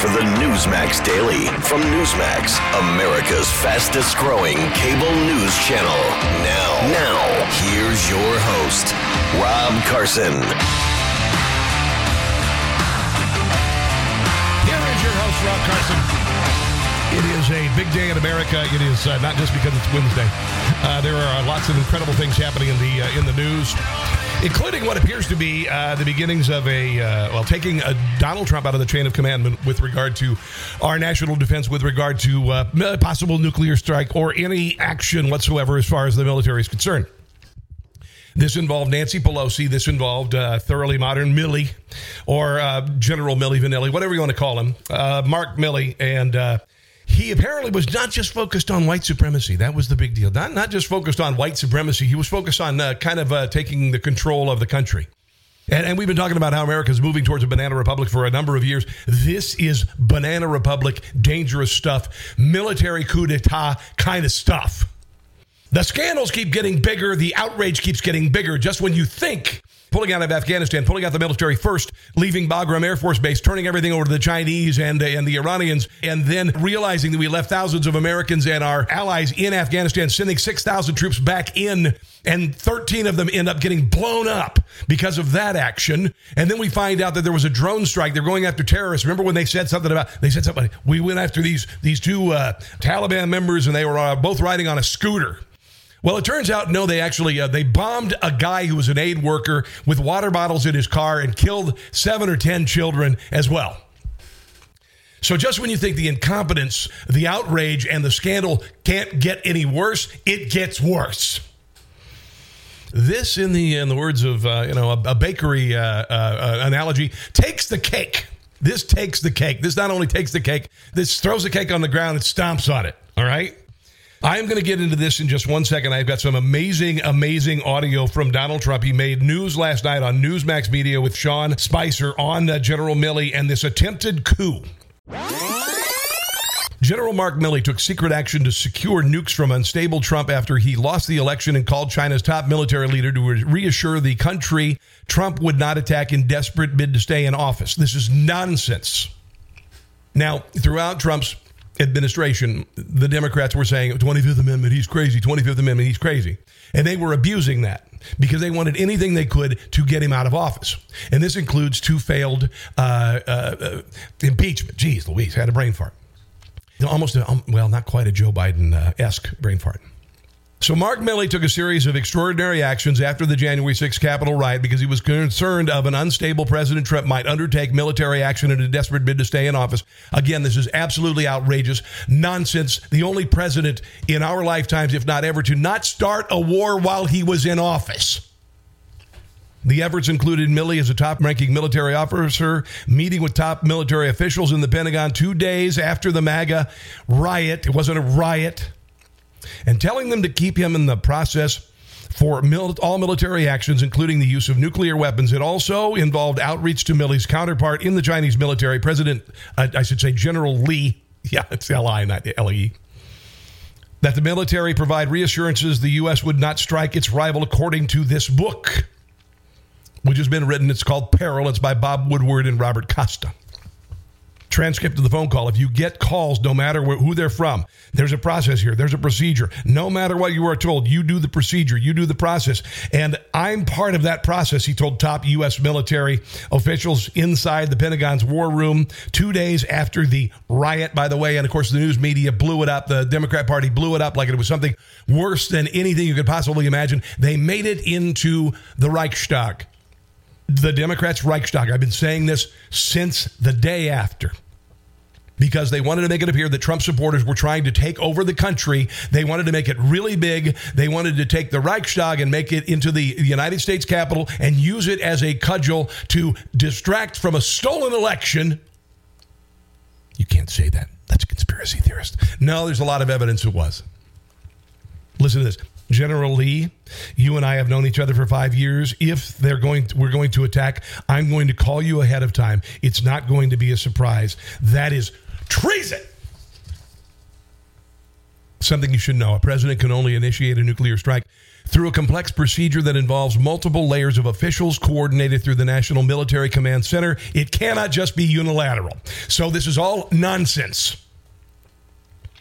for the Newsmax Daily from Newsmax, America's fastest growing cable news channel. Now, now, here's your host, Rob Carson. Here is your host, Rob Carson. It is a big day in America. It is uh, not just because it's Wednesday. Uh, there are lots of incredible things happening in the uh, in the news, including what appears to be uh, the beginnings of a uh, well, taking uh, Donald Trump out of the chain of command with regard to our national defense, with regard to uh, possible nuclear strike or any action whatsoever as far as the military is concerned. This involved Nancy Pelosi. This involved uh, thoroughly modern Milley, or uh, General Millie Vanilli, whatever you want to call him, uh, Mark Milley, and uh, he apparently was not just focused on white supremacy. That was the big deal. Not not just focused on white supremacy. He was focused on uh, kind of uh, taking the control of the country. And, and, we've been talking about how America is moving towards a banana republic for a number of years. This is banana republic, dangerous stuff, military coup d'etat kind of stuff. The scandals keep getting bigger. The outrage keeps getting bigger. Just when you think pulling out of Afghanistan, pulling out the military first, leaving Bagram Air Force Base, turning everything over to the Chinese and, uh, and the Iranians, and then realizing that we left thousands of Americans and our allies in Afghanistan, sending 6,000 troops back in, and 13 of them end up getting blown up because of that action. And then we find out that there was a drone strike. They're going after terrorists. Remember when they said something about, they said something, we went after these, these two uh, Taliban members and they were uh, both riding on a scooter. Well, it turns out no, they actually uh, they bombed a guy who was an aid worker with water bottles in his car and killed seven or ten children as well. So just when you think the incompetence, the outrage, and the scandal can't get any worse, it gets worse. This, in the in the words of uh, you know a, a bakery uh, uh, analogy, takes the cake. This takes the cake. This not only takes the cake, this throws the cake on the ground and stomps on it. All right. I'm going to get into this in just one second. I've got some amazing, amazing audio from Donald Trump. He made news last night on Newsmax Media with Sean Spicer on uh, General Milley and this attempted coup. General Mark Milley took secret action to secure nukes from unstable Trump after he lost the election and called China's top military leader to reassure the country Trump would not attack in desperate bid to stay in office. This is nonsense. Now, throughout Trump's administration, the Democrats were saying 25th Amendment, he's crazy, 25th Amendment, he's crazy. And they were abusing that because they wanted anything they could to get him out of office. And this includes two failed uh, uh, uh, impeachment. Jeez, Louise, had a brain fart. Almost, a, um, well, not quite a Joe Biden esque brain fart. So Mark Milley took a series of extraordinary actions after the January 6th Capitol riot because he was concerned of an unstable President Trump might undertake military action in a desperate bid to stay in office. Again, this is absolutely outrageous nonsense. The only president in our lifetimes, if not ever, to not start a war while he was in office. The efforts included Milley as a top ranking military officer meeting with top military officials in the Pentagon two days after the MAGA riot. It wasn't a riot and telling them to keep him in the process for mil- all military actions, including the use of nuclear weapons. It also involved outreach to Milley's counterpart in the Chinese military, President, uh, I should say, General Lee. Yeah, it's L-I, not L-E. That the military provide reassurances the U.S. would not strike its rival according to this book, which has been written. It's called Peril. It's by Bob Woodward and Robert Costa transcript of the phone call. If you get calls, no matter who they're from, there's a process here. There's a procedure. No matter what you are told, you do the procedure, you do the process. And I'm part of that process, he told top U.S. military officials inside the Pentagon's war room two days after the riot, by the way. And of course, the news media blew it up. The Democrat Party blew it up like it was something worse than anything you could possibly imagine. They made it into the Reichstag. The Democrats' Reichstag. I've been saying this since the day after because they wanted to make it appear that Trump supporters were trying to take over the country. They wanted to make it really big. They wanted to take the Reichstag and make it into the United States Capitol and use it as a cudgel to distract from a stolen election You can't say that. That's a conspiracy theorist. No, there's a lot of evidence it was. Listen to this. General Lee, you and I have known each other for five years. If they're going, to, we're going to attack. I'm going to call you ahead of time. It's not going to be a surprise. That is treason. Something you should know: a president can only initiate a nuclear strike through a complex procedure that involves multiple layers of officials coordinated through the National Military Command Center. It cannot just be unilateral. So this is all nonsense.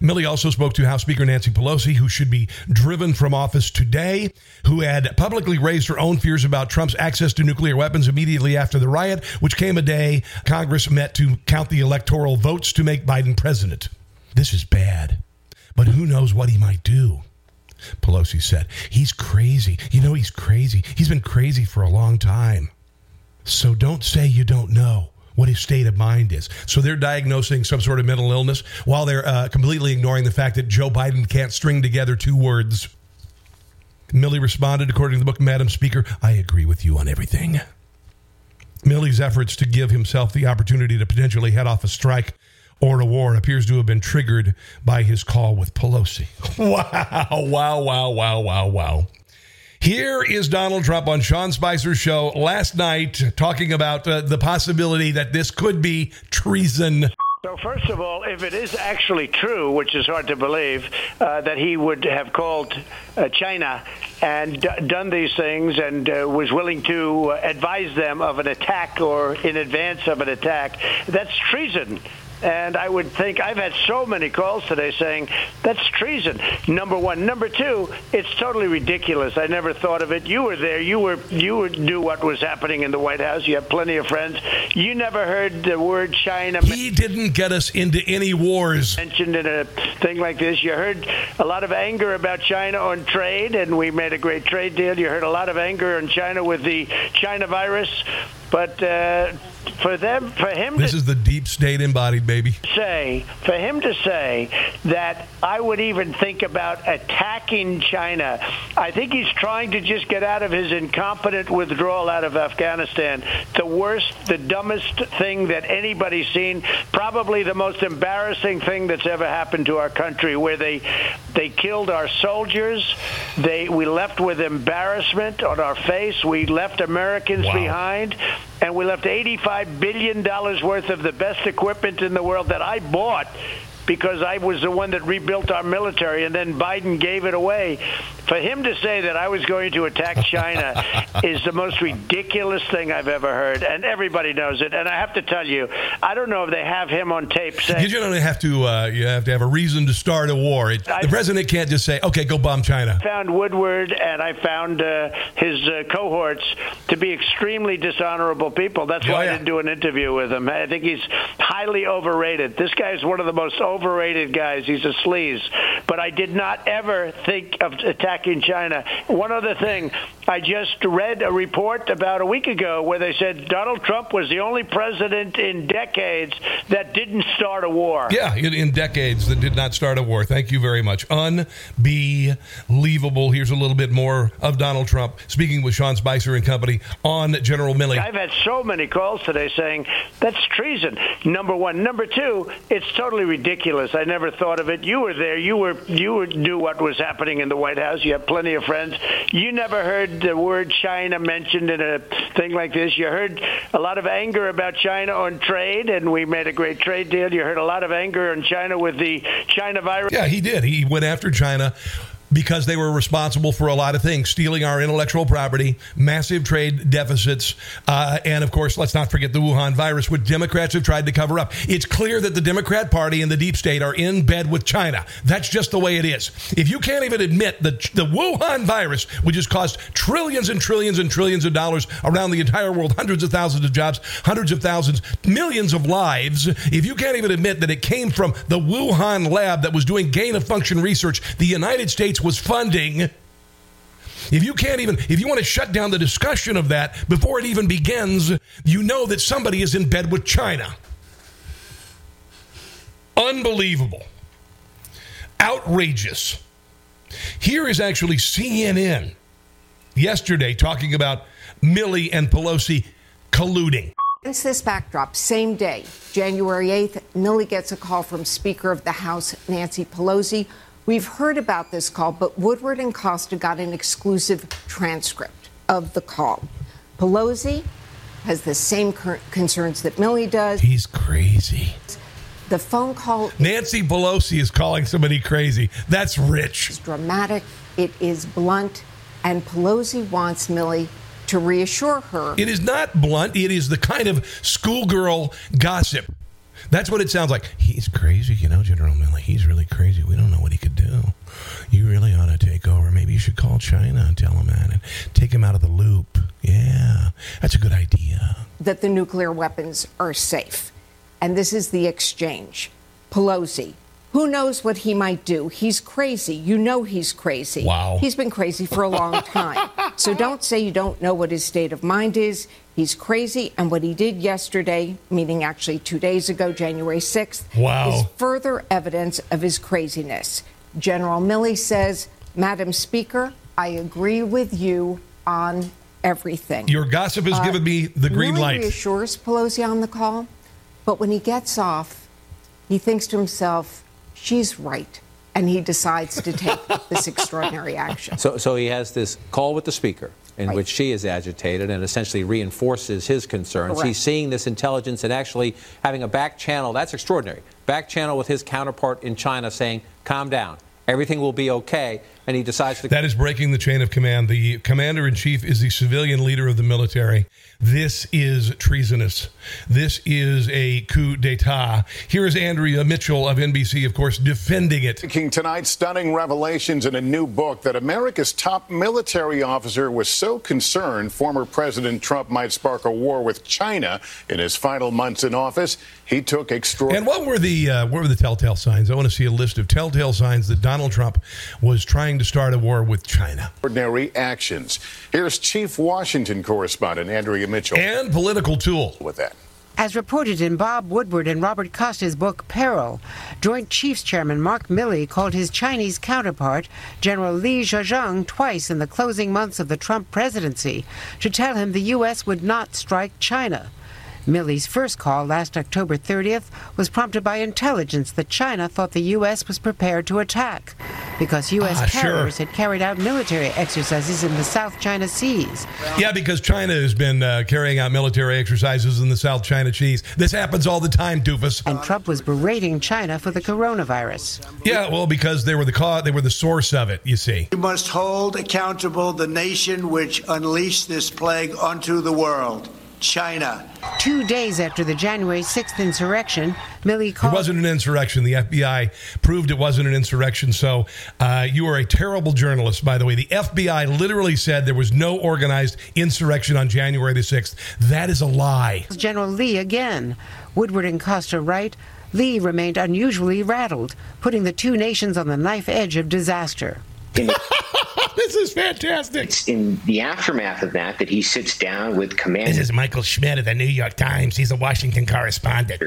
Milley also spoke to House Speaker Nancy Pelosi, who should be driven from office today, who had publicly raised her own fears about Trump's access to nuclear weapons immediately after the riot, which came a day Congress met to count the electoral votes to make Biden president. This is bad, but who knows what he might do. Pelosi said, He's crazy. You know, he's crazy. He's been crazy for a long time. So don't say you don't know what his state of mind is. So they're diagnosing some sort of mental illness while they're uh, completely ignoring the fact that Joe Biden can't string together two words. Milley responded, according to the book, Madam Speaker, I agree with you on everything. Milley's efforts to give himself the opportunity to potentially head off a strike or a war appears to have been triggered by his call with Pelosi. Wow, wow, wow, wow, wow, wow. Here is Donald Trump on Sean Spicer's show last night talking about uh, the possibility that this could be treason. So, first of all, if it is actually true, which is hard to believe, uh, that he would have called uh, China and d- done these things and uh, was willing to advise them of an attack or in advance of an attack, that's treason. And I would think I've had so many calls today saying that's treason. Number one. Number two, it's totally ridiculous. I never thought of it. You were there. You were you knew what was happening in the White House. You have plenty of friends. You never heard the word China. He didn't get us into any wars. Mentioned in a thing like this. You heard a lot of anger about China on trade, and we made a great trade deal. You heard a lot of anger on China with the China virus. But uh, for them, for him, this to is the deep state embodied, baby. say, for him to say that I would even think about attacking China, I think he's trying to just get out of his incompetent withdrawal out of Afghanistan. The worst, the dumbest thing that anybody's seen, probably the most embarrassing thing that's ever happened to our country, where they they killed our soldiers. They we left with embarrassment on our face. We left Americans Wow. behind and we left $85 billion worth of the best equipment in the world that I bought because I was the one that rebuilt our military, and then Biden gave it away. For him to say that I was going to attack China is the most ridiculous thing I've ever heard, and everybody knows it. And I have to tell you, I don't know if they have him on tape saying. You generally have to uh, you have to have a reason to start a war. It, the president can't just say, "Okay, go bomb China." I found Woodward and I found uh, his uh, cohorts to be extremely dishonorable people. That's Oh, why yeah. I didn't do an interview with him. I think he's highly overrated. This guy is one of the most overrated guys. He's a sleaze. But I did not ever think of attacking China. One other thing, I just read a report about a week ago where they said Donald Trump was the only president in decades that didn't start a war. Yeah, in, in decades that did not start a war. Thank you very much. Unbelievable. Here's a little bit more of Donald Trump speaking with Sean Spicer and company on General Milley. I've had so many calls today saying that's treason. Number one. Number two, it's totally ridiculous. I never thought of it. You were there. You were you were, knew what was happening in the White House. You have plenty of friends. You never heard the word China mentioned in a thing like this. You heard a lot of anger about China on trade, and we made a great trade deal. You heard a lot of anger on China with the China virus. Yeah, he did. He went after China because they were responsible for a lot of things stealing our intellectual property, massive trade deficits, uh, and of course, let's not forget the Wuhan virus, which Democrats have tried to cover up. It's clear that the Democrat Party and the deep state are in bed with China. That's just the way it is. If you can't even admit that the Wuhan virus, which has cost trillions and trillions and trillions of dollars around the entire world, hundreds of thousands of jobs, hundreds of thousands, millions of lives, if you can't even admit that it came from the Wuhan lab that was doing gain of function research the United States was funding, if you can't even, if you want to shut down the discussion of that before it even begins, you know that somebody is in bed with China. Unbelievable. Outrageous. Here is actually CNN yesterday talking about Milley and Pelosi colluding. Against this backdrop, same day, January 8th, Milley gets a call from Speaker of the House Nancy Pelosi. We've heard about this call, but Woodward and Costa got an exclusive transcript of the call. Pelosi has the same concerns that Milley does. He's crazy. The phone call. Nancy Pelosi is calling somebody crazy. That's rich. It's dramatic. It is blunt. And Pelosi wants Milley to reassure her. It is not blunt. It is the kind of schoolgirl gossip. That's what it sounds like. He's crazy, you know, General Milley. He's really crazy. We don't know what he could do. You really ought to take over. Maybe you should call China and tell him that and take him out of the loop. Yeah, that's a good idea. That the nuclear weapons are safe. And this is the exchange. Pelosi, who knows what he might do? He's crazy. You know he's crazy. Wow. He's been crazy for a long time. so don't say you don't know what his state of mind is. He's crazy. And what he did yesterday, meaning actually two days ago, January 6th, wow. is further evidence of his craziness. General Milley says, Madam Speaker, I agree with you on everything. Your gossip has uh, given me the green Milley light. reassures Pelosi on the call, but when he gets off, he thinks to himself, she's right. And he decides to take this extraordinary action. So, so he has this call with the speaker in right. which she is agitated and essentially reinforces his concerns. Correct. He's seeing this intelligence and actually having a back channel. That's extraordinary. Back channel with his counterpart in China saying, calm down. Everything will be okay. And he decides to. That is breaking the chain of command. The commander in chief is the civilian leader of the military. This is treasonous. This is a coup d'etat. Here is Andrea Mitchell of NBC, of course, defending it. Making tonight stunning revelations in a new book that America's top military officer was so concerned former President Trump might spark a war with China in his final months in office, he took extraordinary. And what were the uh, what were the telltale signs? I want to see a list of telltale signs that Donald Trump was trying to start a war with China. Ordinary actions. Here's Chief Washington correspondent Andrea Mitchell. And political tool. With that. As reported in Bob Woodward and Robert Costa's book Peril, Joint Chiefs Chairman Mark Milley called his Chinese counterpart, General Li Zuocheng, twice in the closing months of the Trump presidency to tell him the U.S. would not strike China. Milley's first call last October 30th was prompted by intelligence that China thought the U.S. was prepared to attack because U.S. Ah, carriers sure. had carried out military exercises in the South China Seas. Yeah, because China has been uh, carrying out military exercises in the South China Seas. This happens all the time, doofus. And Trump was berating China for the coronavirus. Yeah, well, because they were the cause, they were the source of it. You see, we must hold accountable the nation which unleashed this plague onto the world. China. Two days after the January 6th insurrection, Milley called. It wasn't an insurrection. The FBI proved it wasn't an insurrection. So uh, you are a terrible journalist, by the way. The FBI literally said there was no organized insurrection on January the 6th. That is a lie. General Lee again. Woodward and Costa write Lee remained unusually rattled, putting the two nations on the knife edge of disaster. this is fantastic. It's in the aftermath of that that he sits down with commanders. This is Michael Schmidt of the New York Times. He's a Washington correspondent.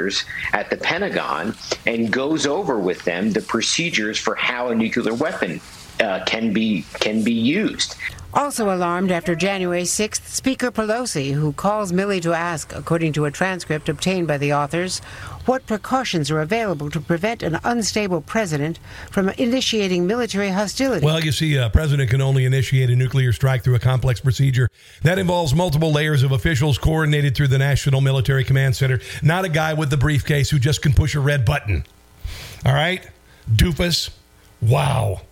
At the Pentagon and goes over with them the procedures for how a nuclear weapon uh, can be can be used. Also alarmed after January 6th, Speaker Pelosi, who calls Milley to ask, according to a transcript obtained by the authors, what precautions are available to prevent an unstable president from initiating military hostility. Well, you see, a president can only initiate a nuclear strike through a complex procedure that involves multiple layers of officials coordinated through the National Military Command Center, not a guy with the briefcase who just can push a red button. All right? Doofus. Wow.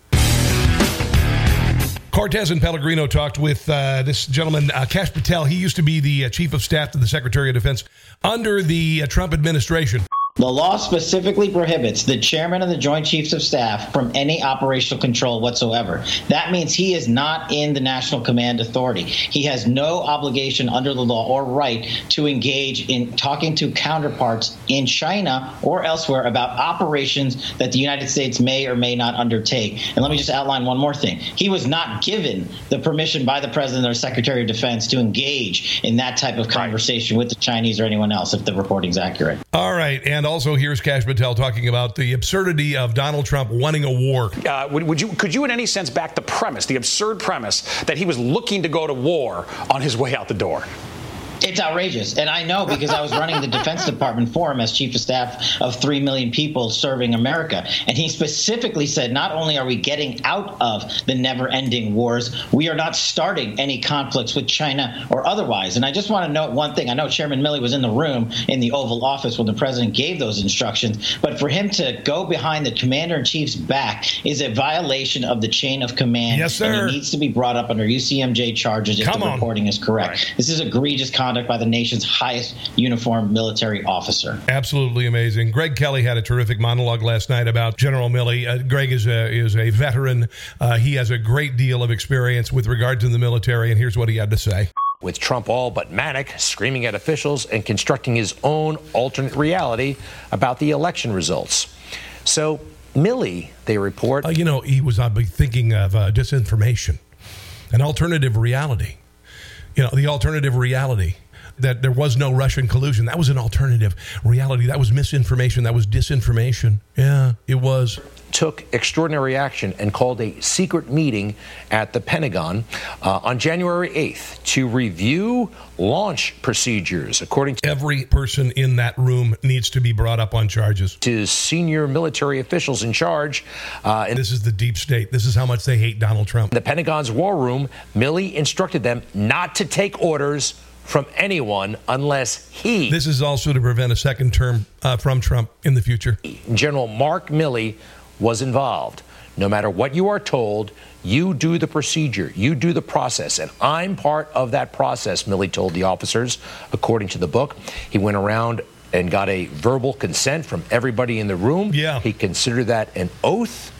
Cortes and Pellegrino talked with uh, this gentleman, uh, Kash Patel. He used to be the uh, chief of staff to the Secretary of Defense under the uh, Trump administration. The law specifically prohibits the chairman of the Joint Chiefs of Staff from any operational control whatsoever. That means he is not in the National Command Authority. He has no obligation under the law or right to engage in talking to counterparts in China or elsewhere about operations that the United States may or may not undertake. And let me just outline one more thing. He was not given the permission by the President or Secretary of Defense to engage in that type of conversation with the Chinese or anyone else if the reporting's accurate. All right. And also here's Kash Patel talking about the absurdity of Donald Trump wanting a war. Uh, would, would, you could you in any sense back the premise, the absurd premise that he was looking to go to war on his way out the door? It's outrageous. And I know because I was running the Defense Department for him as chief of staff of 3 million people serving America. And he specifically said not only are we getting out of the never ending wars, we are not starting any conflicts with China or otherwise. And I just want to note one thing. I know Chairman Milley was in the room in the Oval Office when the president gave those instructions, but for him to go behind the commander in chief's back is a violation of the chain of command. Yes, sir. And he needs to be brought up under UCMJ charges if the on. reporting is correct. Right. This is egregious conduct by the nation's highest uniformed military officer. Absolutely amazing. Greg Kelly had a terrific monologue last night about General Milley. Uh, Greg is a is a veteran. Uh, he has a great deal of experience with regard to the military, and here's what he had to say. With Trump all but manic, screaming at officials and constructing his own alternate reality about the election results. So, Milley, they report. Uh, you know, he was uh, thinking of uh, disinformation, an alternative reality. You know, the alternative reality that there was no Russian collusion. That was an alternative reality. That was misinformation. That was disinformation. Yeah, it was. took extraordinary action and called a secret meeting at the Pentagon uh, on January 8th to review launch procedures, according to every person in that room needs to be brought up on charges. To senior military officials in charge. Uh, and this is the deep state. This is how much they hate Donald Trump. The Pentagon's war room, Milley instructed them not to take orders from anyone unless he. This is also to prevent a second term uh, from Trump in the future. General Mark Milley was involved. No matter what you are told, you do the procedure, you do the process. And I'm part of that process, Milley told the officers, according to the book. He went around and got a verbal consent from everybody in the room. Yeah. He considered that an oath.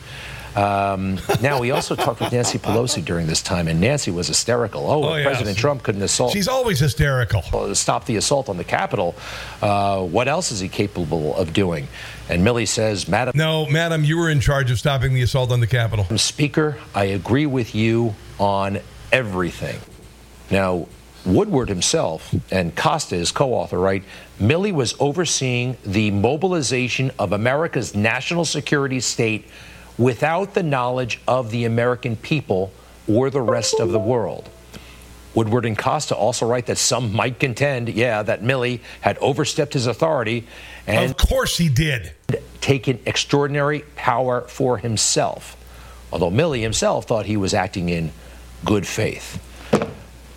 Um, now, we also talked with Nancy Pelosi during this time, and Nancy was hysterical. Oh, Oh, yeah. President Trump couldn't assault. She's always hysterical. Stop the assault on the Capitol. Uh, what else is he capable of doing? And Milley says, Madam. No, madam, you were in charge of stopping the assault on the Capitol. Speaker, I agree with you on everything. Now, Woodward himself and Costa, his co author, right? Milley was overseeing the mobilization of America's national security state without the knowledge of the American people or the rest of the world. Woodward and Costa also write that some might contend, yeah, that Milley had overstepped his authority and Of course he did. taken extraordinary power for himself. Although Milley himself thought he was acting in good faith.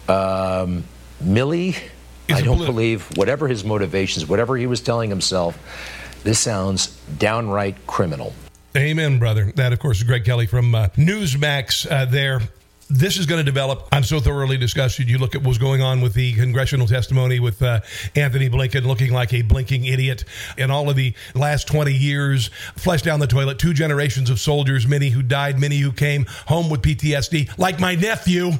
Um, Milley, I don't believe, whatever his motivations, whatever he was telling himself, this sounds downright criminal. Amen, brother. That, of course, is Greg Kelly from uh, Newsmax uh, there. This is going to develop. I'm so thoroughly disgusted. You look at what's going on with the congressional testimony with uh, Antony Blinken looking like a blinking idiot. In all of the last 20 years, flushed down the toilet, two generations of soldiers, many who died, many who came home with PTSD, like my nephew.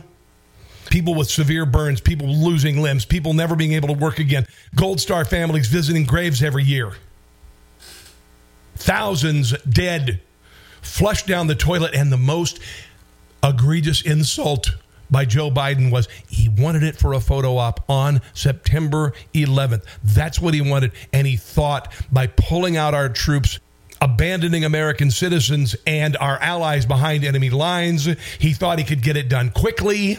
People with severe burns, people losing limbs, people never being able to work again, Gold Star families visiting graves every year thousands dead, flushed down the toilet, and the most egregious insult by Joe Biden was he wanted it for a photo op on September 11th. That's what he wanted. And he thought by pulling out our troops, abandoning American citizens and our allies behind enemy lines, he thought he could get it done quickly.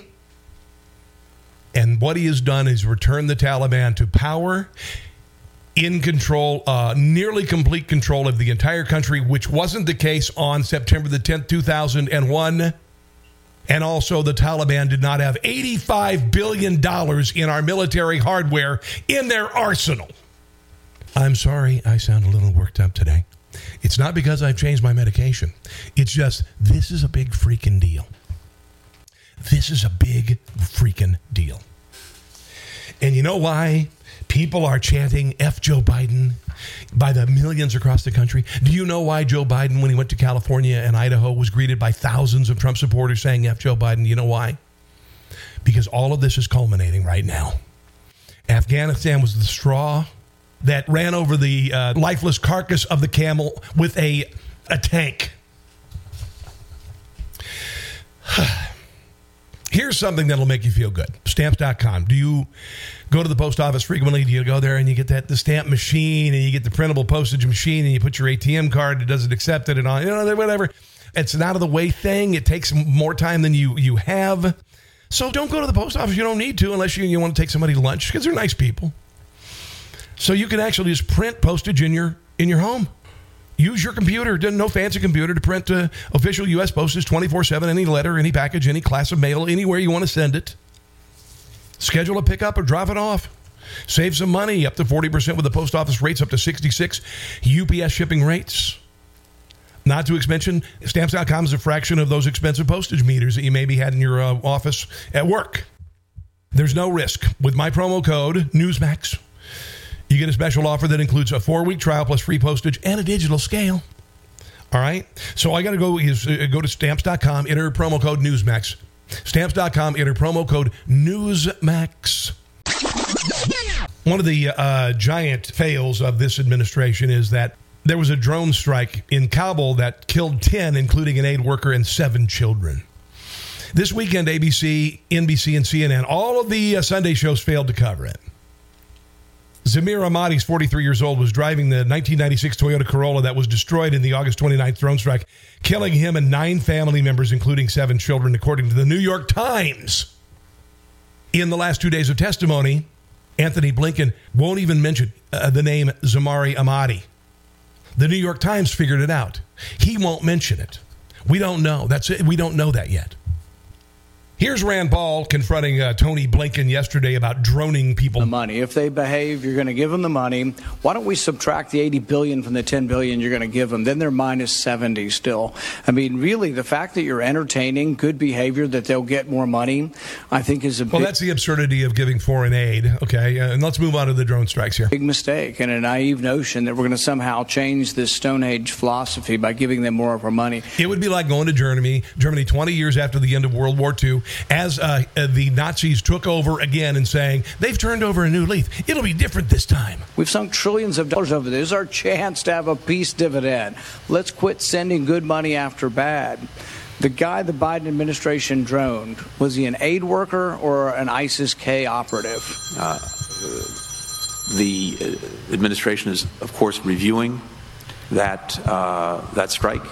And what he has done is return the Taliban to power in control, uh, nearly complete control of the entire country, which wasn't the case on September the 10th, 2001. And also, the Taliban did not have $85 billion in our military hardware in their arsenal. I'm sorry, I sound a little worked up today. It's not because I've changed my medication. It's just, this is a big freaking deal. This is a big freaking deal. And you know why people are chanting F Joe Biden by the millions across the country? Do you know why Joe Biden, when he went to California and Idaho, was greeted by thousands of Trump supporters saying F Joe Biden? You know why? Because all of this is culminating right now. Afghanistan was the straw that ran over the uh, lifeless carcass of the camel with a, a tank. Here's something that'll make you feel good. Stamps.com. Do you go to the post office frequently? Do you go there and you get that the stamp machine and you get the printable postage machine and you put your ATM card, it doesn't accept it and all, you know, whatever. It's an out of the way thing. It takes more time than you you have. So don't go to the post office. You don't need to unless you, you want to take somebody to lunch because they're nice people. So you can actually just print postage in your in your home. Use your computer, no fancy computer, to print uh, official U.S. postage 24 7, any letter, any package, any class of mail, anywhere you want to send it. Schedule a pickup or drop it off. Save some money, up to 40% with the post office rates, up to 66 UPS shipping rates. Not to mention, stamps.com is a fraction of those expensive postage meters that you maybe had in your uh, office at work. There's no risk. With my promo code, Newsmax, you get a special offer that includes a four week trial plus free postage and a digital scale. All right. So all I got to go is uh, go to stamps.com, enter promo code Newsmax. Stamps.com, enter promo code Newsmax. One of the uh, giant fails of this administration is that there was a drone strike in Kabul that killed 10, including an aid worker and seven children. This weekend, ABC, NBC, and CNN, all of the uh, Sunday shows failed to cover it. Zamir Ahmadi, 43 years old, was driving the 1996 Toyota Corolla that was destroyed in the August 29th drone strike, killing him and nine family members, including seven children, according to the New York Times. In the last two days of testimony, Antony Blinken won't even mention uh, the name Zamari Ahmadi. The New York Times figured it out. He won't mention it. We don't know. That's it. We don't know that yet. Here's Rand Paul confronting uh, Tony Blinken yesterday about droning people. The money. If they behave, you're going to give them the money. Why don't we subtract the 80 billion from the 10 billion you're going to give them? Then they're minus 70 still. I mean, really, the fact that you're entertaining good behavior that they'll get more money, I think is a well. Big, that's the absurdity of giving foreign aid. Okay, uh, and let's move on to the drone strikes here. Big mistake and a naive notion that we're going to somehow change this Stone Age philosophy by giving them more of our money. It would be like going to Germany, Germany 20 years after the end of World War II as uh, uh, the Nazis took over again and saying they've turned over a new leaf. It'll be different this time. We've sunk trillions of dollars over this. Our chance to have a peace dividend. Let's quit sending good money after bad. The guy the Biden administration droned, was he an aid worker or an ISIS K operative? Uh, the uh, administration is, of course, reviewing that, uh, that strike.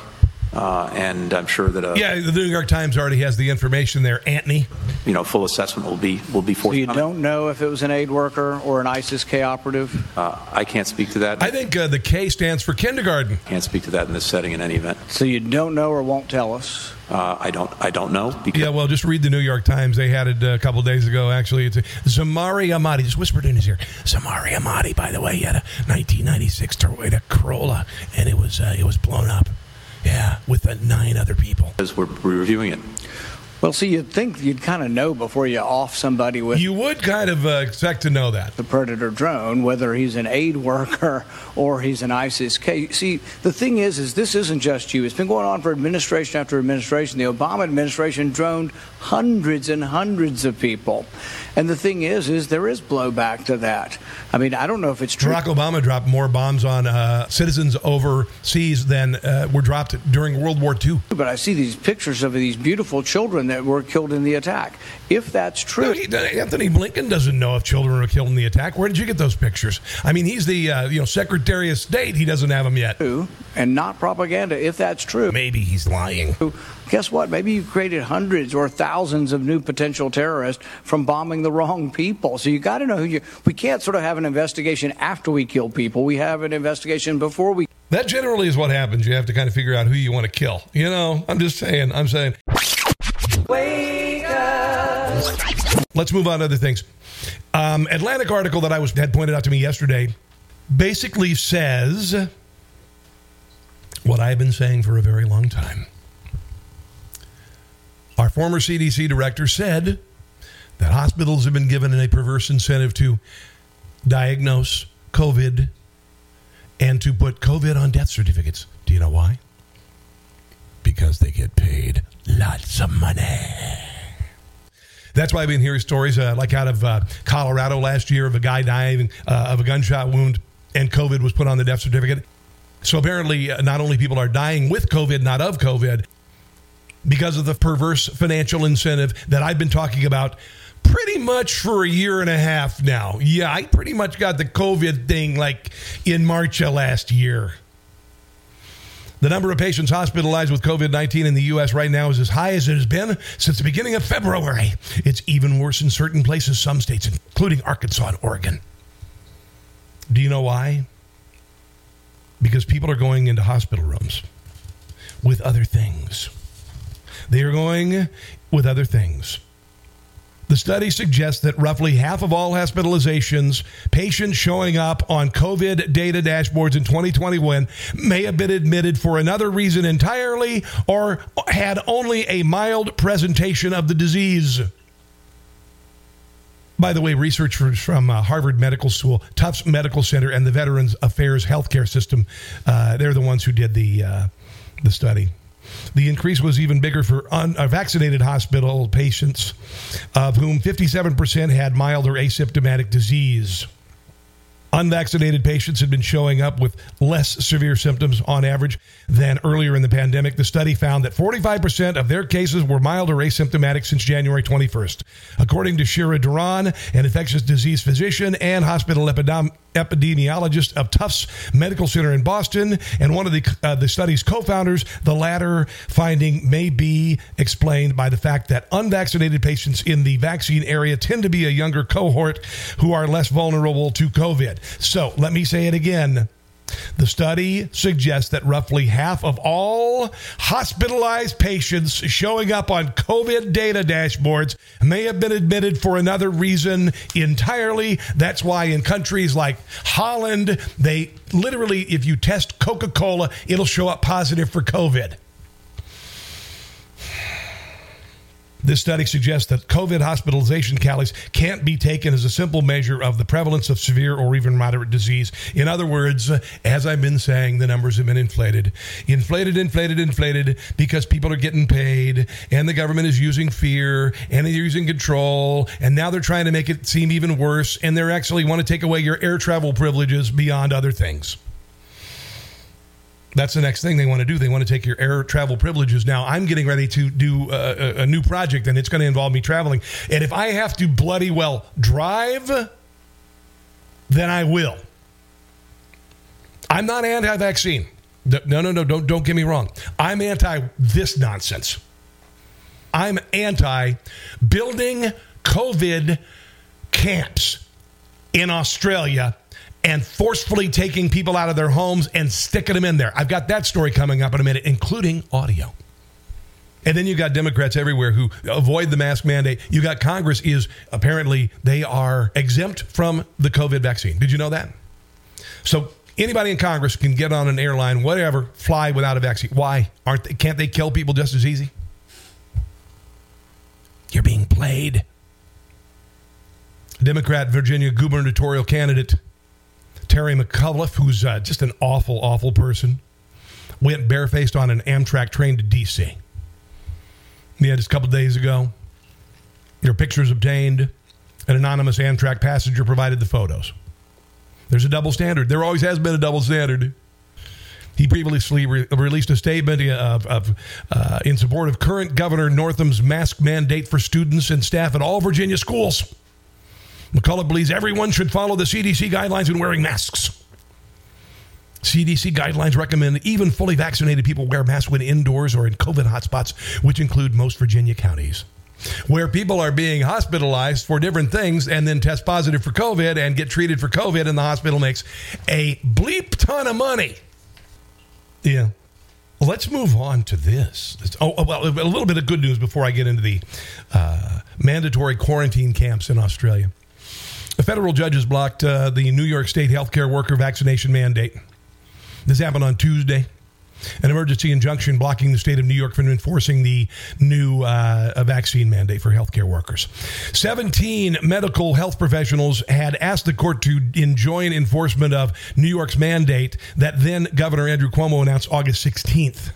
Uh, and I'm sure that yeah, the New York Times already has the information there. Antony, you know, full assessment will be will be forthcoming. So you don't know if it was an aid worker or an ISIS K operative. Uh, I can't speak to that. I think uh, the K stands for kindergarten. Can't speak to that in this setting in any event. So you don't know or won't tell us. Uh, I don't. I don't know. yeah, well, just read the New York Times. They had it a couple days ago. Actually, it's Zamari Ahmadi. Just whispered in his ear. Zamari Ahmadi, by the way, he had a 1996 Toyota Corolla, and it was uh, it was blown up. Yeah, with uh, nine other people. As we're reviewing it. Well, see, you'd think you'd kind of know before you off somebody with. You would kind of uh, expect to know that. The Predator drone, whether he's an aid worker or he's an ISIS case. See, the thing is, is this isn't just you. It's been going on for administration after administration. The Obama administration droned hundreds and hundreds of people. And the thing is, is there is blowback to that. I mean, I don't know if it's true. Barack Obama dropped more bombs on uh, citizens overseas than uh, were dropped during World War II. But I see these pictures of these beautiful children that were killed in the attack. If that's true, no, he, Antony Blinken doesn't know if children were killed in the attack. Where did you get those pictures? I mean, he's the uh, you know Secretary of State. He doesn't have them yet. And not propaganda. If that's true, maybe he's lying. Guess what? Maybe you've created hundreds or thousands of new potential terrorists from bombing the wrong people. So you got to know who you. We can't sort of have an investigation after we kill people. We have an investigation before we. That generally is what happens. You have to kind of figure out who you want to kill. You know, I'm just saying. I'm saying. Wake up. Let's move on to other things. Um, Atlantic article that I was had pointed out to me yesterday basically says what I've been saying for a very long time. Our former CDC director said that hospitals have been given a perverse incentive to diagnose COVID and to put COVID on death certificates. Do you know why? Because they get paid lots of money. That's why I've been hearing stories uh, like out of uh, Colorado last year of a guy dying uh, of a gunshot wound and COVID was put on the death certificate. So apparently, uh, not only people are dying with COVID, not of COVID, because of the perverse financial incentive that I've been talking about pretty much for a year and a half now. Yeah, I pretty much got the COVID thing like in March of last year. The number of patients hospitalized with COVID 19 in the U.S. right now is as high as it has been since the beginning of February. It's even worse in certain places, some states, including Arkansas and Oregon. Do you know why? Because people are going into hospital rooms with other things. They are going with other things. The study suggests that roughly half of all hospitalizations, patients showing up on COVID data dashboards in 2021 may have been admitted for another reason entirely or had only a mild presentation of the disease. By the way, researchers from uh, Harvard Medical School, Tufts Medical Center, and the Veterans Affairs Healthcare System, uh, they're the ones who did the, uh, the study. The increase was even bigger for unvaccinated uh, hospital patients, of whom 57% had mild or asymptomatic disease. Unvaccinated patients had been showing up with less severe symptoms on average than earlier in the pandemic. The study found that 45% of their cases were mild or asymptomatic since January 21st. According to Shira Doron, an infectious disease physician and hospital epidemiologist epidemiologist of Tufts Medical Center in Boston and one of the, uh, the study's co founders. The latter finding may be explained by the fact that unvaccinated patients in the vaccine area tend to be a younger cohort who are less vulnerable to COVID. So let me say it again. The study suggests that roughly half of all hospitalized patients showing up on COVID data dashboards may have been admitted for another reason entirely. That's why in countries like Holland, they literally, if you test Coca Cola, it'll show up positive for COVID. This study suggests that COVID hospitalization tallies can't be taken as a simple measure of the prevalence of severe or even moderate disease. In other words, as I've been saying, the numbers have been inflated. Inflated, inflated, inflated because people are getting paid and the government is using fear and they're using control and now they're trying to make it seem even worse and they're actually want to take away your air travel privileges beyond other things. That's the next thing they want to do. They want to take your air travel privileges. Now, I'm getting ready to do a, a, new project, and it's going to involve me traveling. And if I have to bloody well drive, then I will. I'm not anti vaccine. No, no, no, don't, don't get me wrong. I'm anti this nonsense. I'm anti building COVID camps in Australia and forcefully taking people out of their homes and sticking them in there. I've got that story coming up in a minute, including audio. And then you got Democrats everywhere who avoid the mask mandate. You got Congress is apparently they are exempt from the COVID vaccine. Did you know that? So anybody in Congress can get on an airline, whatever, fly without a vaccine. Why aren't they, can't they kill people just as easy? You're being played. Democrat Virginia gubernatorial candidate Terry McAuliffe, who's uh, just an awful, awful person, went barefaced on an Amtrak train to D.C. Yeah, just a couple days ago. Your pictures obtained. An anonymous Amtrak passenger provided the photos. There's a double standard. There always has been a double standard. He previously re- released a statement of, of uh, in support of current Governor Northam's mask mandate for students and staff at all Virginia schools. McCullough believes everyone should follow the CDC guidelines when wearing masks. CDC guidelines recommend even fully vaccinated people wear masks when indoors or in COVID hotspots, which include most Virginia counties. Where people are being hospitalized for different things and then test positive for COVID and get treated for COVID, and the hospital makes a bleep ton of money. Yeah. Let's move on to this. Oh, oh well, a little bit of good news before I get into the uh, mandatory quarantine camps in Australia. The federal judges blocked uh, the New York State healthcare worker vaccination mandate. This happened on Tuesday. An emergency injunction blocking the state of New York from enforcing the new uh, vaccine mandate for healthcare workers. 17 medical health professionals had asked the court to enjoin enforcement of New York's mandate that then Governor Andrew Cuomo announced August 16th.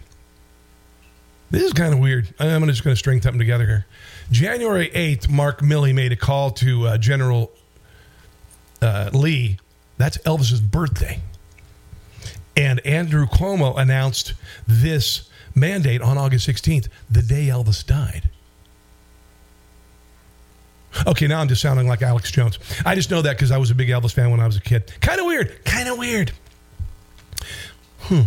This is kind of weird. I'm just going to string something together here. January 8th, Mark Milley made a call to uh, General uh, Lee, that's Elvis's birthday. And Andrew Cuomo announced this mandate on August 16th, the day Elvis died. Okay, now I'm just sounding like Alex Jones. I just know that because I was a big Elvis fan when I was a kid. Kind of weird. Kind of weird. Hmm.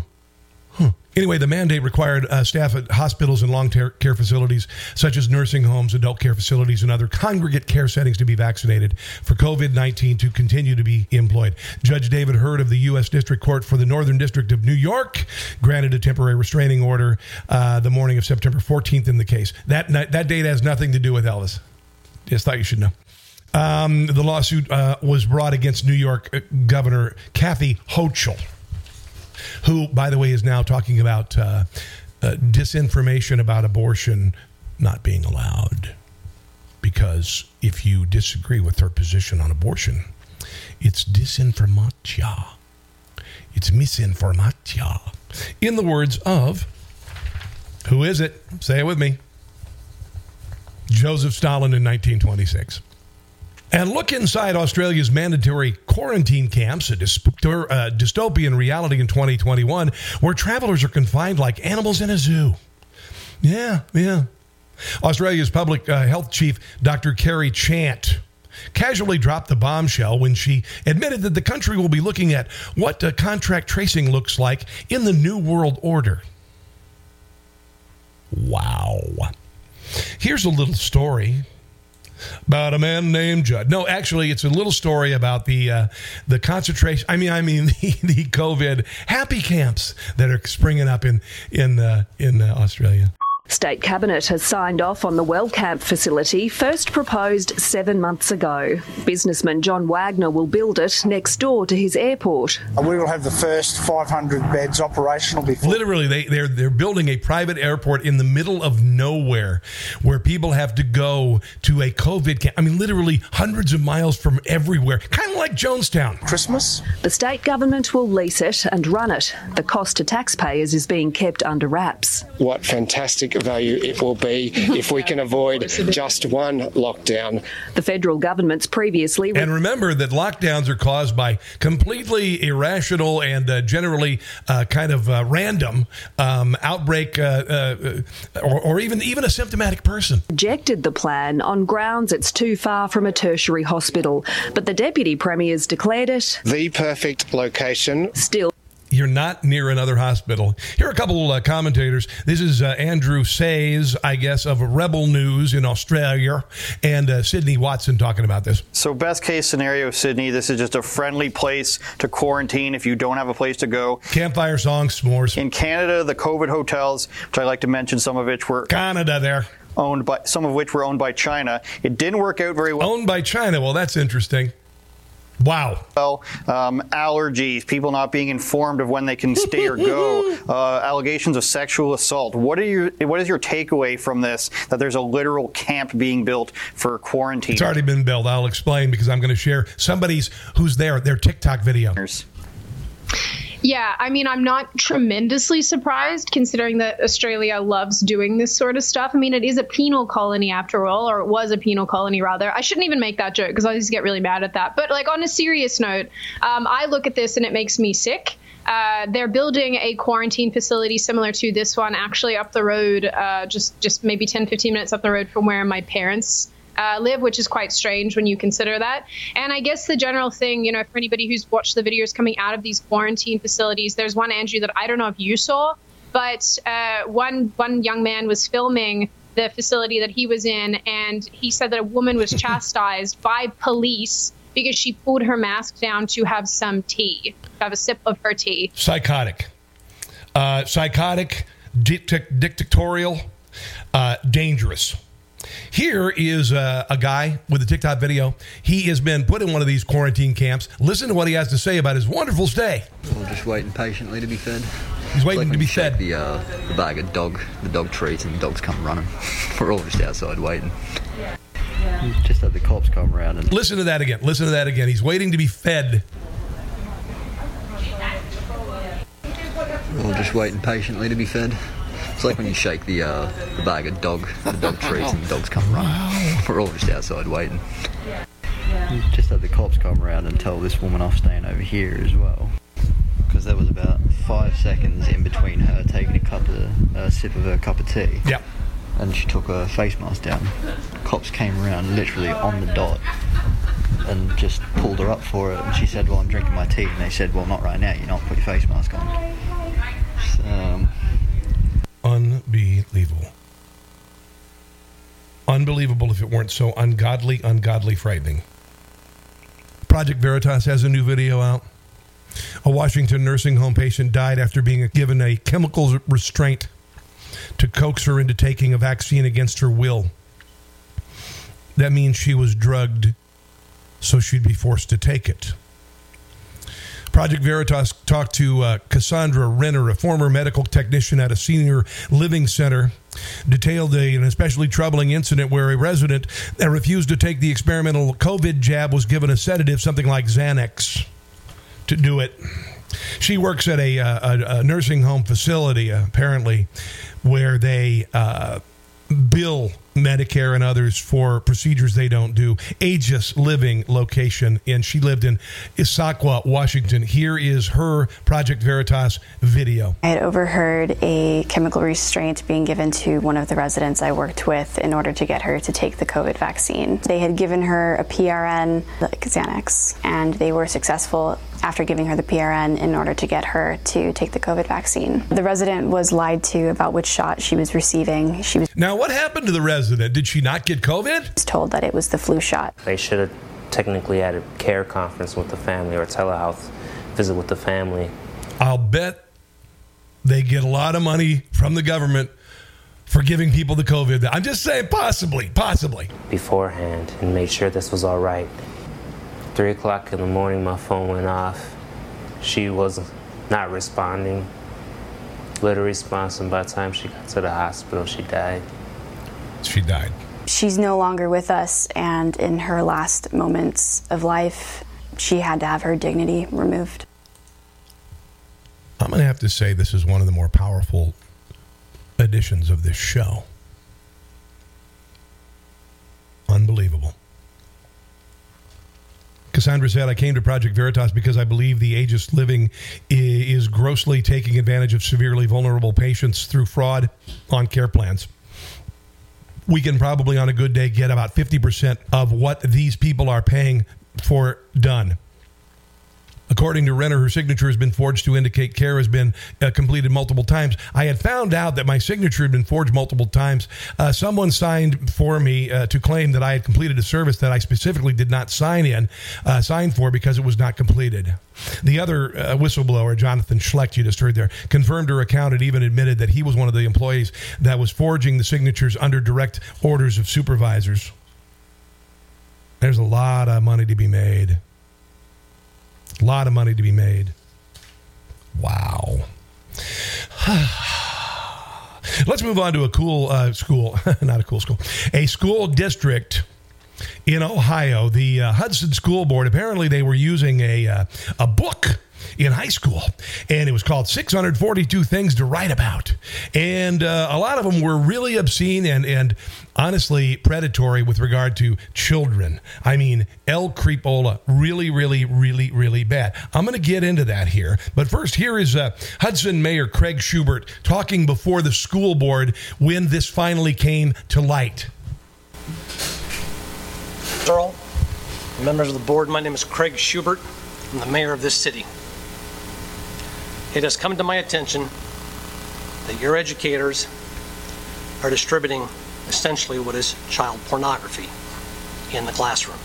Anyway, the mandate required uh, staff at hospitals and long ter- care facilities, such as nursing homes, adult care facilities, and other congregate care settings, to be vaccinated for COVID 19 to continue to be employed. Judge David Hurd of the U.S. District Court for the Northern District of New York granted a temporary restraining order uh, the morning of September 14th in the case. That, that date has nothing to do with Elvis. Just thought you should know. Um, the lawsuit uh, was brought against New York uh, Governor Kathy Hochul who, by the way, is now talking about uh, uh, disinformation about abortion not being allowed. Because if you disagree with her position on abortion, it's disinformatia. It's misinformatia. In the words of, who is it? Say it with me. Joseph Stalin in 1926. And look inside Australia's mandatory quarantine camps, a uh, dystopian reality in 2021, where travelers are confined like animals in a zoo. Yeah, yeah. Australia's public uh, health chief, Dr. Kerry Chant, casually dropped the bombshell when she admitted that the country will be looking at what uh, contract tracing looks like in the New World Order. Wow. Here's a little story about a man named Judd. No, actually, it's a little story about the uh, the concentration. I mean, I mean the, the COVID happy camps that are springing up in in uh, in uh, Australia. State Cabinet has signed off on the Wellcamp facility, first proposed seven months ago. Businessman John Wagner will build it next door to his airport. We will have the first 500 beds operational before. Literally, they, they're, they're building a private airport in the middle of nowhere where people have to go to a COVID camp. I mean, literally hundreds of miles from everywhere, kind of like Jonestown. Christmas? The state government will lease it and run it. The cost to taxpayers is being kept under wraps. What fantastic value it will be if we can avoid just one lockdown. The federal government's previously. And remember that lockdowns are caused by completely irrational and uh, generally uh, kind of uh, random um, outbreak uh, uh, or, or even, even a symptomatic person. Rejected the plan on grounds it's too far from a tertiary hospital. But the deputy premier's declared it the perfect location. Still you're not near another hospital. Here are a couple uh, commentators. This is uh, Andrew Says, I guess, of Rebel News in Australia, and uh, Sydney Watson talking about this. So, best case scenario, Sydney, this is just a friendly place to quarantine if you don't have a place to go. Campfire songs, s'mores. In Canada, the COVID hotels, which I like to mention, some of which were Canada there. Owned by some of which were owned by China. It didn't work out very well. Owned by China. Well, that's interesting. Wow. Well, um, allergies, people not being informed of when they can stay or go, uh, allegations of sexual assault. What are your What is your takeaway from this? That there's a literal camp being built for quarantine. It's already been built. I'll explain because I'm going to share somebody's who's there their TikTok video. Yeah, I mean, I'm not tremendously surprised considering that Australia loves doing this sort of stuff. I mean, it is a penal colony after all, or it was a penal colony rather. I shouldn't even make that joke because I always get really mad at that. But like on a serious note, um, I look at this and it makes me sick. Uh, they're building a quarantine facility similar to this one, actually up the road, uh, just just maybe 10, 15 minutes up the road from where my parents uh, live, which is quite strange when you consider that. And I guess the general thing, you know, for anybody who's watched the videos coming out of these quarantine facilities, there's one Andrew that I don't know if you saw, but uh, one one young man was filming the facility that he was in, and he said that a woman was chastised by police because she pulled her mask down to have some tea, to have a sip of her tea. Psychotic, uh, psychotic, dict- dictatorial, uh, dangerous. Here is a, a, guy with a TikTok video. He has been put in one of these quarantine camps. Listen to what he has to say about his wonderful stay. We're just waiting patiently to be fed. He's waiting like to be fed. The, uh, the bag of dog, the dog treats, and the dogs come running. We're all just outside waiting. Just had the cops come around and listen to that again. Listen to that again. He's waiting to be fed. We're just waiting patiently to be fed. It's like when you shake the, uh, the bag of dog, the dog treats, and the dogs come running. We're all just outside waiting. Just had the cops come around and tell this woman off staying over here as well. Because there was about five seconds in between her taking a cup of a sip of her cup of tea. Yeah. And she took her face mask down. Cops came around literally on the dot and just pulled her up for it. And she said, "Well, I'm drinking my tea." And they said, "Well, not right now. You're not put your face mask on." So, um, unbelievable. Unbelievable if it weren't so ungodly, ungodly frightening. Project Veritas has a new video out. A Washington nursing home patient died after being given a chemical restraint to coax her into taking a vaccine against her will. That means she was drugged, so she'd be forced to take it. Project Veritas talked to uh, Cassandra Renner, a former medical technician at a senior living center, detailed a, an especially troubling incident where a resident that refused to take the experimental COVID jab was given a sedative, something like Xanax, to do it. She works at a, uh, a, nursing home facility, apparently, where they uh, bill Medicare and others for procedures they don't do. Aegis Living location, and she lived in Issaquah, Washington. Here is her Project Veritas video. I had overheard a chemical restraint being given to one of the residents I worked with in order to get her to take the COVID vaccine. They had given her a PRN, like Xanax, and they were successful after giving her the PRN in order to get her to take the COVID vaccine. The resident was lied to about which shot she was receiving. She was Now, what happened to the resident? Did she not get COVID? Was told that it was the flu shot. They should have technically had a care conference with the family or a telehealth visit with the family. I'll bet they get a lot of money from the government for giving people the COVID. I'm just saying, possibly, possibly. beforehand and made sure this was all right. Three o'clock in the morning, my phone went off. She was not responding. Little response, and by the time she got to the hospital, she died. She died. She's no longer with us, and in her last moments of life, she had to have her dignity removed. I'm going to have to say this is one of the more powerful editions of this show. Unbelievable. Cassandra said, I came to Project Veritas because I believe the Aegis Living is grossly taking advantage of severely vulnerable patients through fraud on care plans. We can probably, on a good day, get about 50% of what these people are paying for done. According to Renner, her signature has been forged to indicate care has been uh, completed multiple times. I had found out that my signature had been forged multiple times. Uh, someone signed for me uh, to claim that I had completed a service that I specifically did not sign in, uh, sign for because it was not completed. The other uh, whistleblower, Jonathan Schlecht, you just heard there, confirmed her account and even admitted that he was one of the employees that was forging the signatures under direct orders of supervisors. There's a lot of money to be made. A lot of money to be made. Wow. Let's move on to a cool uh, school, not a cool school, a school district in Ohio. The uh, Hudson School Board apparently they were using a uh, a book in high school, and it was called 642 Things to Write About, and uh, a lot of them were really obscene and and honestly predatory with regard to children. I mean, El Creepola, really, really, really, really bad. I'm going to get into that here, but first, here is uh, Hudson Mayor Craig Shubert talking before the school board when this finally came to light. Earl, members of the board, my name is Craig Shubert. I'm the mayor of this city. It has come to my attention that your educators are distributing essentially what is child pornography in the classroom.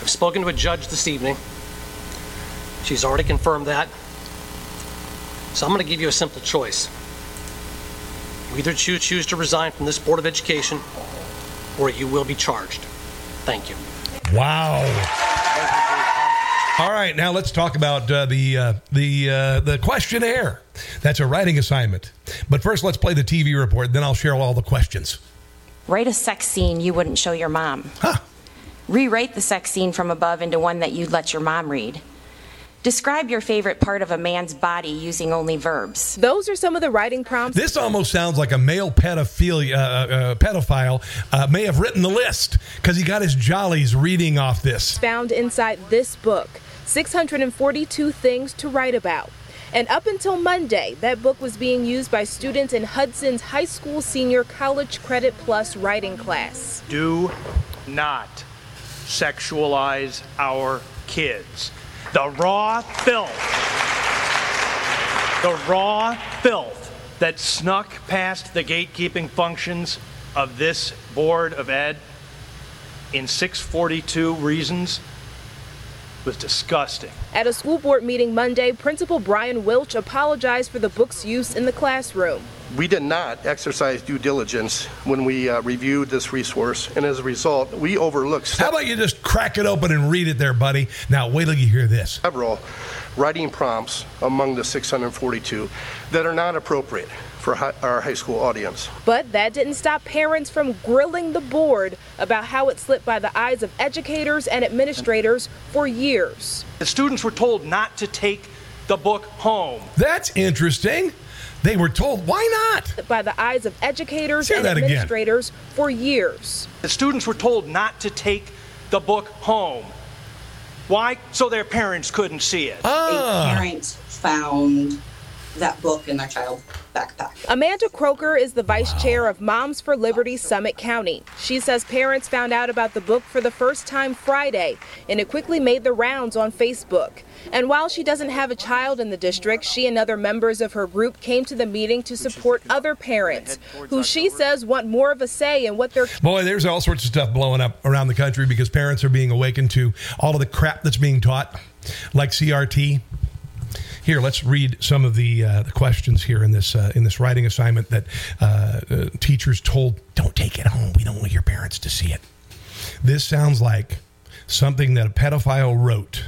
I've spoken to a judge this evening. She's already confirmed that. So I'm going to give you a simple choice. You either choose, choose to resign from this Board of Education or you will be charged. Thank you. Wow. All right, now let's talk about uh, the uh, the uh, the questionnaire. That's a writing assignment. But first, let's play the TV report. Then I'll share all the questions. Write a sex scene you wouldn't show your mom. Rewrite the sex scene from above into one that you'd let your mom read. Describe your favorite part of a man's body using only verbs. Those are some of the writing prompts. This almost sounds like a male pedophilia, uh, uh, pedophile uh, may have written the list because he got his jollies reading off this. found inside this book 642 things to write about. And up until Monday, that book was being used by students in Hudson's high school senior college credit plus writing class. Do not sexualize our kids. The raw filth, the raw filth that snuck past the gatekeeping functions of this Board of Ed in 642 Reasons was disgusting. At a school board meeting Monday, Principal Brian Wilch apologized for the book's use in the classroom. We did not exercise due diligence when we uh, reviewed this resource, and as a result, we overlooked How about you just crack it open and read it there, buddy? Now, wait till you hear this. several writing prompts among the 642 that are not appropriate for hi- our high school audience. But that didn't stop parents from grilling the board about how it slipped by the eyes of educators and administrators for years. The students were told not to take the book home. That's interesting. They were told, why not? By the eyes of educators Say and that again. administrators for years. The students were told not to take the book home. Why? So their parents couldn't see it. Ah. A parent found that book in their child's backpack. Amanda Croker is the vice chair of Moms for Liberty Summit County. She says parents found out about the book for the first time Friday, and it quickly made the rounds on Facebook. And while she doesn't have a child in the district, she and other members of her group came to the meeting to support other parents who she says want more of a say in what their Boy, there's all sorts of stuff blowing up around the country because parents are being awakened to all of the crap that's being taught, like CRT. Here, let's read some of the uh, the questions here in this uh, in this writing assignment that uh, uh, teachers told. Don't take it home. We don't want your parents to see it. This sounds like something that a pedophile wrote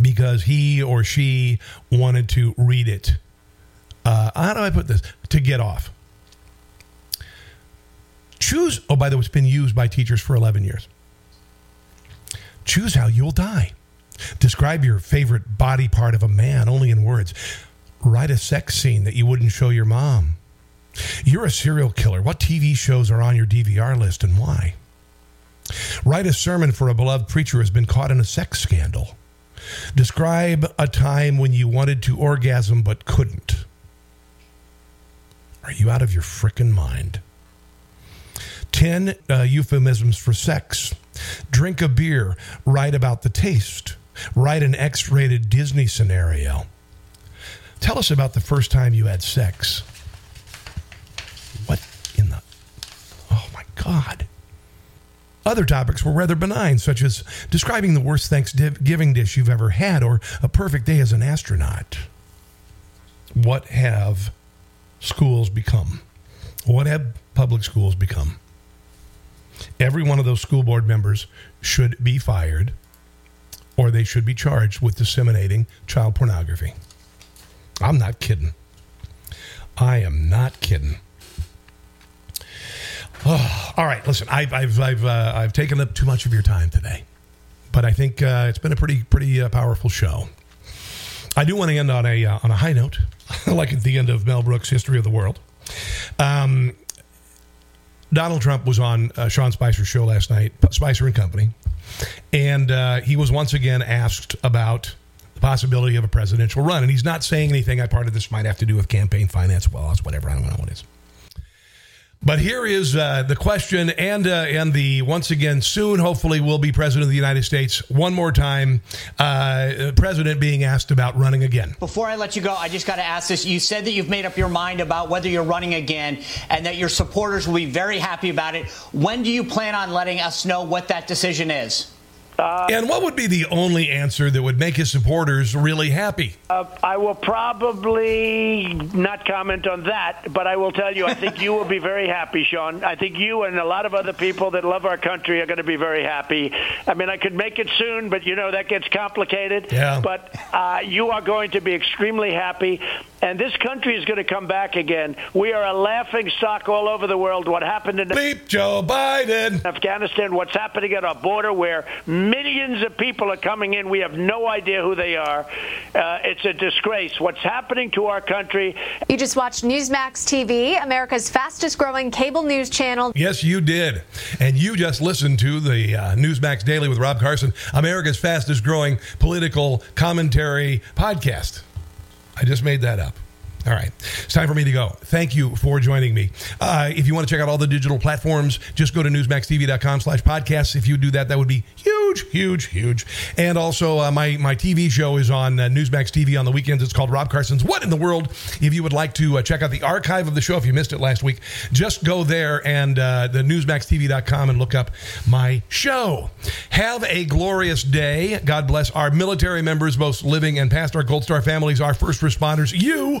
because he or she wanted to read it. Uh, how do I put this? To get off. Choose, oh, by the way, it's been used by teachers for 11 years. Choose how you'll die. Describe your favorite body part of a man only in words. Write a sex scene that you wouldn't show your mom. You're a serial killer. What TV shows are on your DVR list and why? Write a sermon for a beloved preacher who has been caught in a sex scandal. Describe a time when you wanted to orgasm but couldn't. Are you out of your frickin' mind? 10 uh, euphemisms for sex. Drink a beer. Write about the taste. Write an X rated Disney scenario. Tell us about the first time you had sex. What in the. Oh my God. Other topics were rather benign, such as describing the worst Thanksgiving dish you've ever had or a perfect day as an astronaut. What have schools become? What have public schools become? Every one of those school board members should be fired or they should be charged with disseminating child pornography. I'm not kidding. I am not kidding. Oh, all right, listen. I've I've I've, uh, I've taken up too much of your time today, but I think uh, it's been a pretty pretty uh, powerful show. I do want to end on a uh, on a high note, like at the end of Mel Brooks' History of the World. Um, Donald Trump was on uh, Sean Spicer's show last night, Spicer and Company, and uh, he was once again asked about the possibility of a presidential run. And he's not saying anything. I part of this might have to do with campaign finance laws, whatever. I don't know what it is. But here is uh, the question, and uh, and the once again soon, hopefully, will be president of the United States one more time. Uh, president being asked about running again. Before I let you go, I just got to ask this. You said that you've made up your mind about whether you're running again and that your supporters will be very happy about it. When do you plan on letting us know what that decision is? And what would be the only answer that would make his supporters really happy? Uh, I will probably not comment on that, but I will tell you, I think you will be very happy, Sean. I think you and a lot of other people that love our country are going to be very happy. I mean, I could make it soon, but you know that gets complicated. Yeah. But uh, you are going to be extremely happy, and this country is going to come back again. We are a laughing stock all over the world. What happened in Bleep Joe Biden, Afghanistan? What's happening at our border, where millions of people are coming in? We have no idea who they are. Uh, it's a disgrace. What's happening to our country? You just watched Newsmax TV, America's fastest growing cable news channel. Yes, you did. And you just listened to the uh, Newsmax Daily with Rob Carson, America's fastest growing political commentary podcast. I just made that up. All right. It's time for me to go. Thank you for joining me. Uh, if you want to check out all the digital platforms, just go to newsmaxtv.com slash podcasts. If you do that, that would be huge. huge, huge. And also, uh, my my TV show is on uh, Newsmax TV on the weekends. It's called Rob Carson's What in the World. If you would like to uh, check out the archive of the show, if you missed it last week, just go there and uh, the newsmaxtv.com and look up my show. Have a glorious day. God bless our military members, both living and past, our Gold Star families, our first responders, you,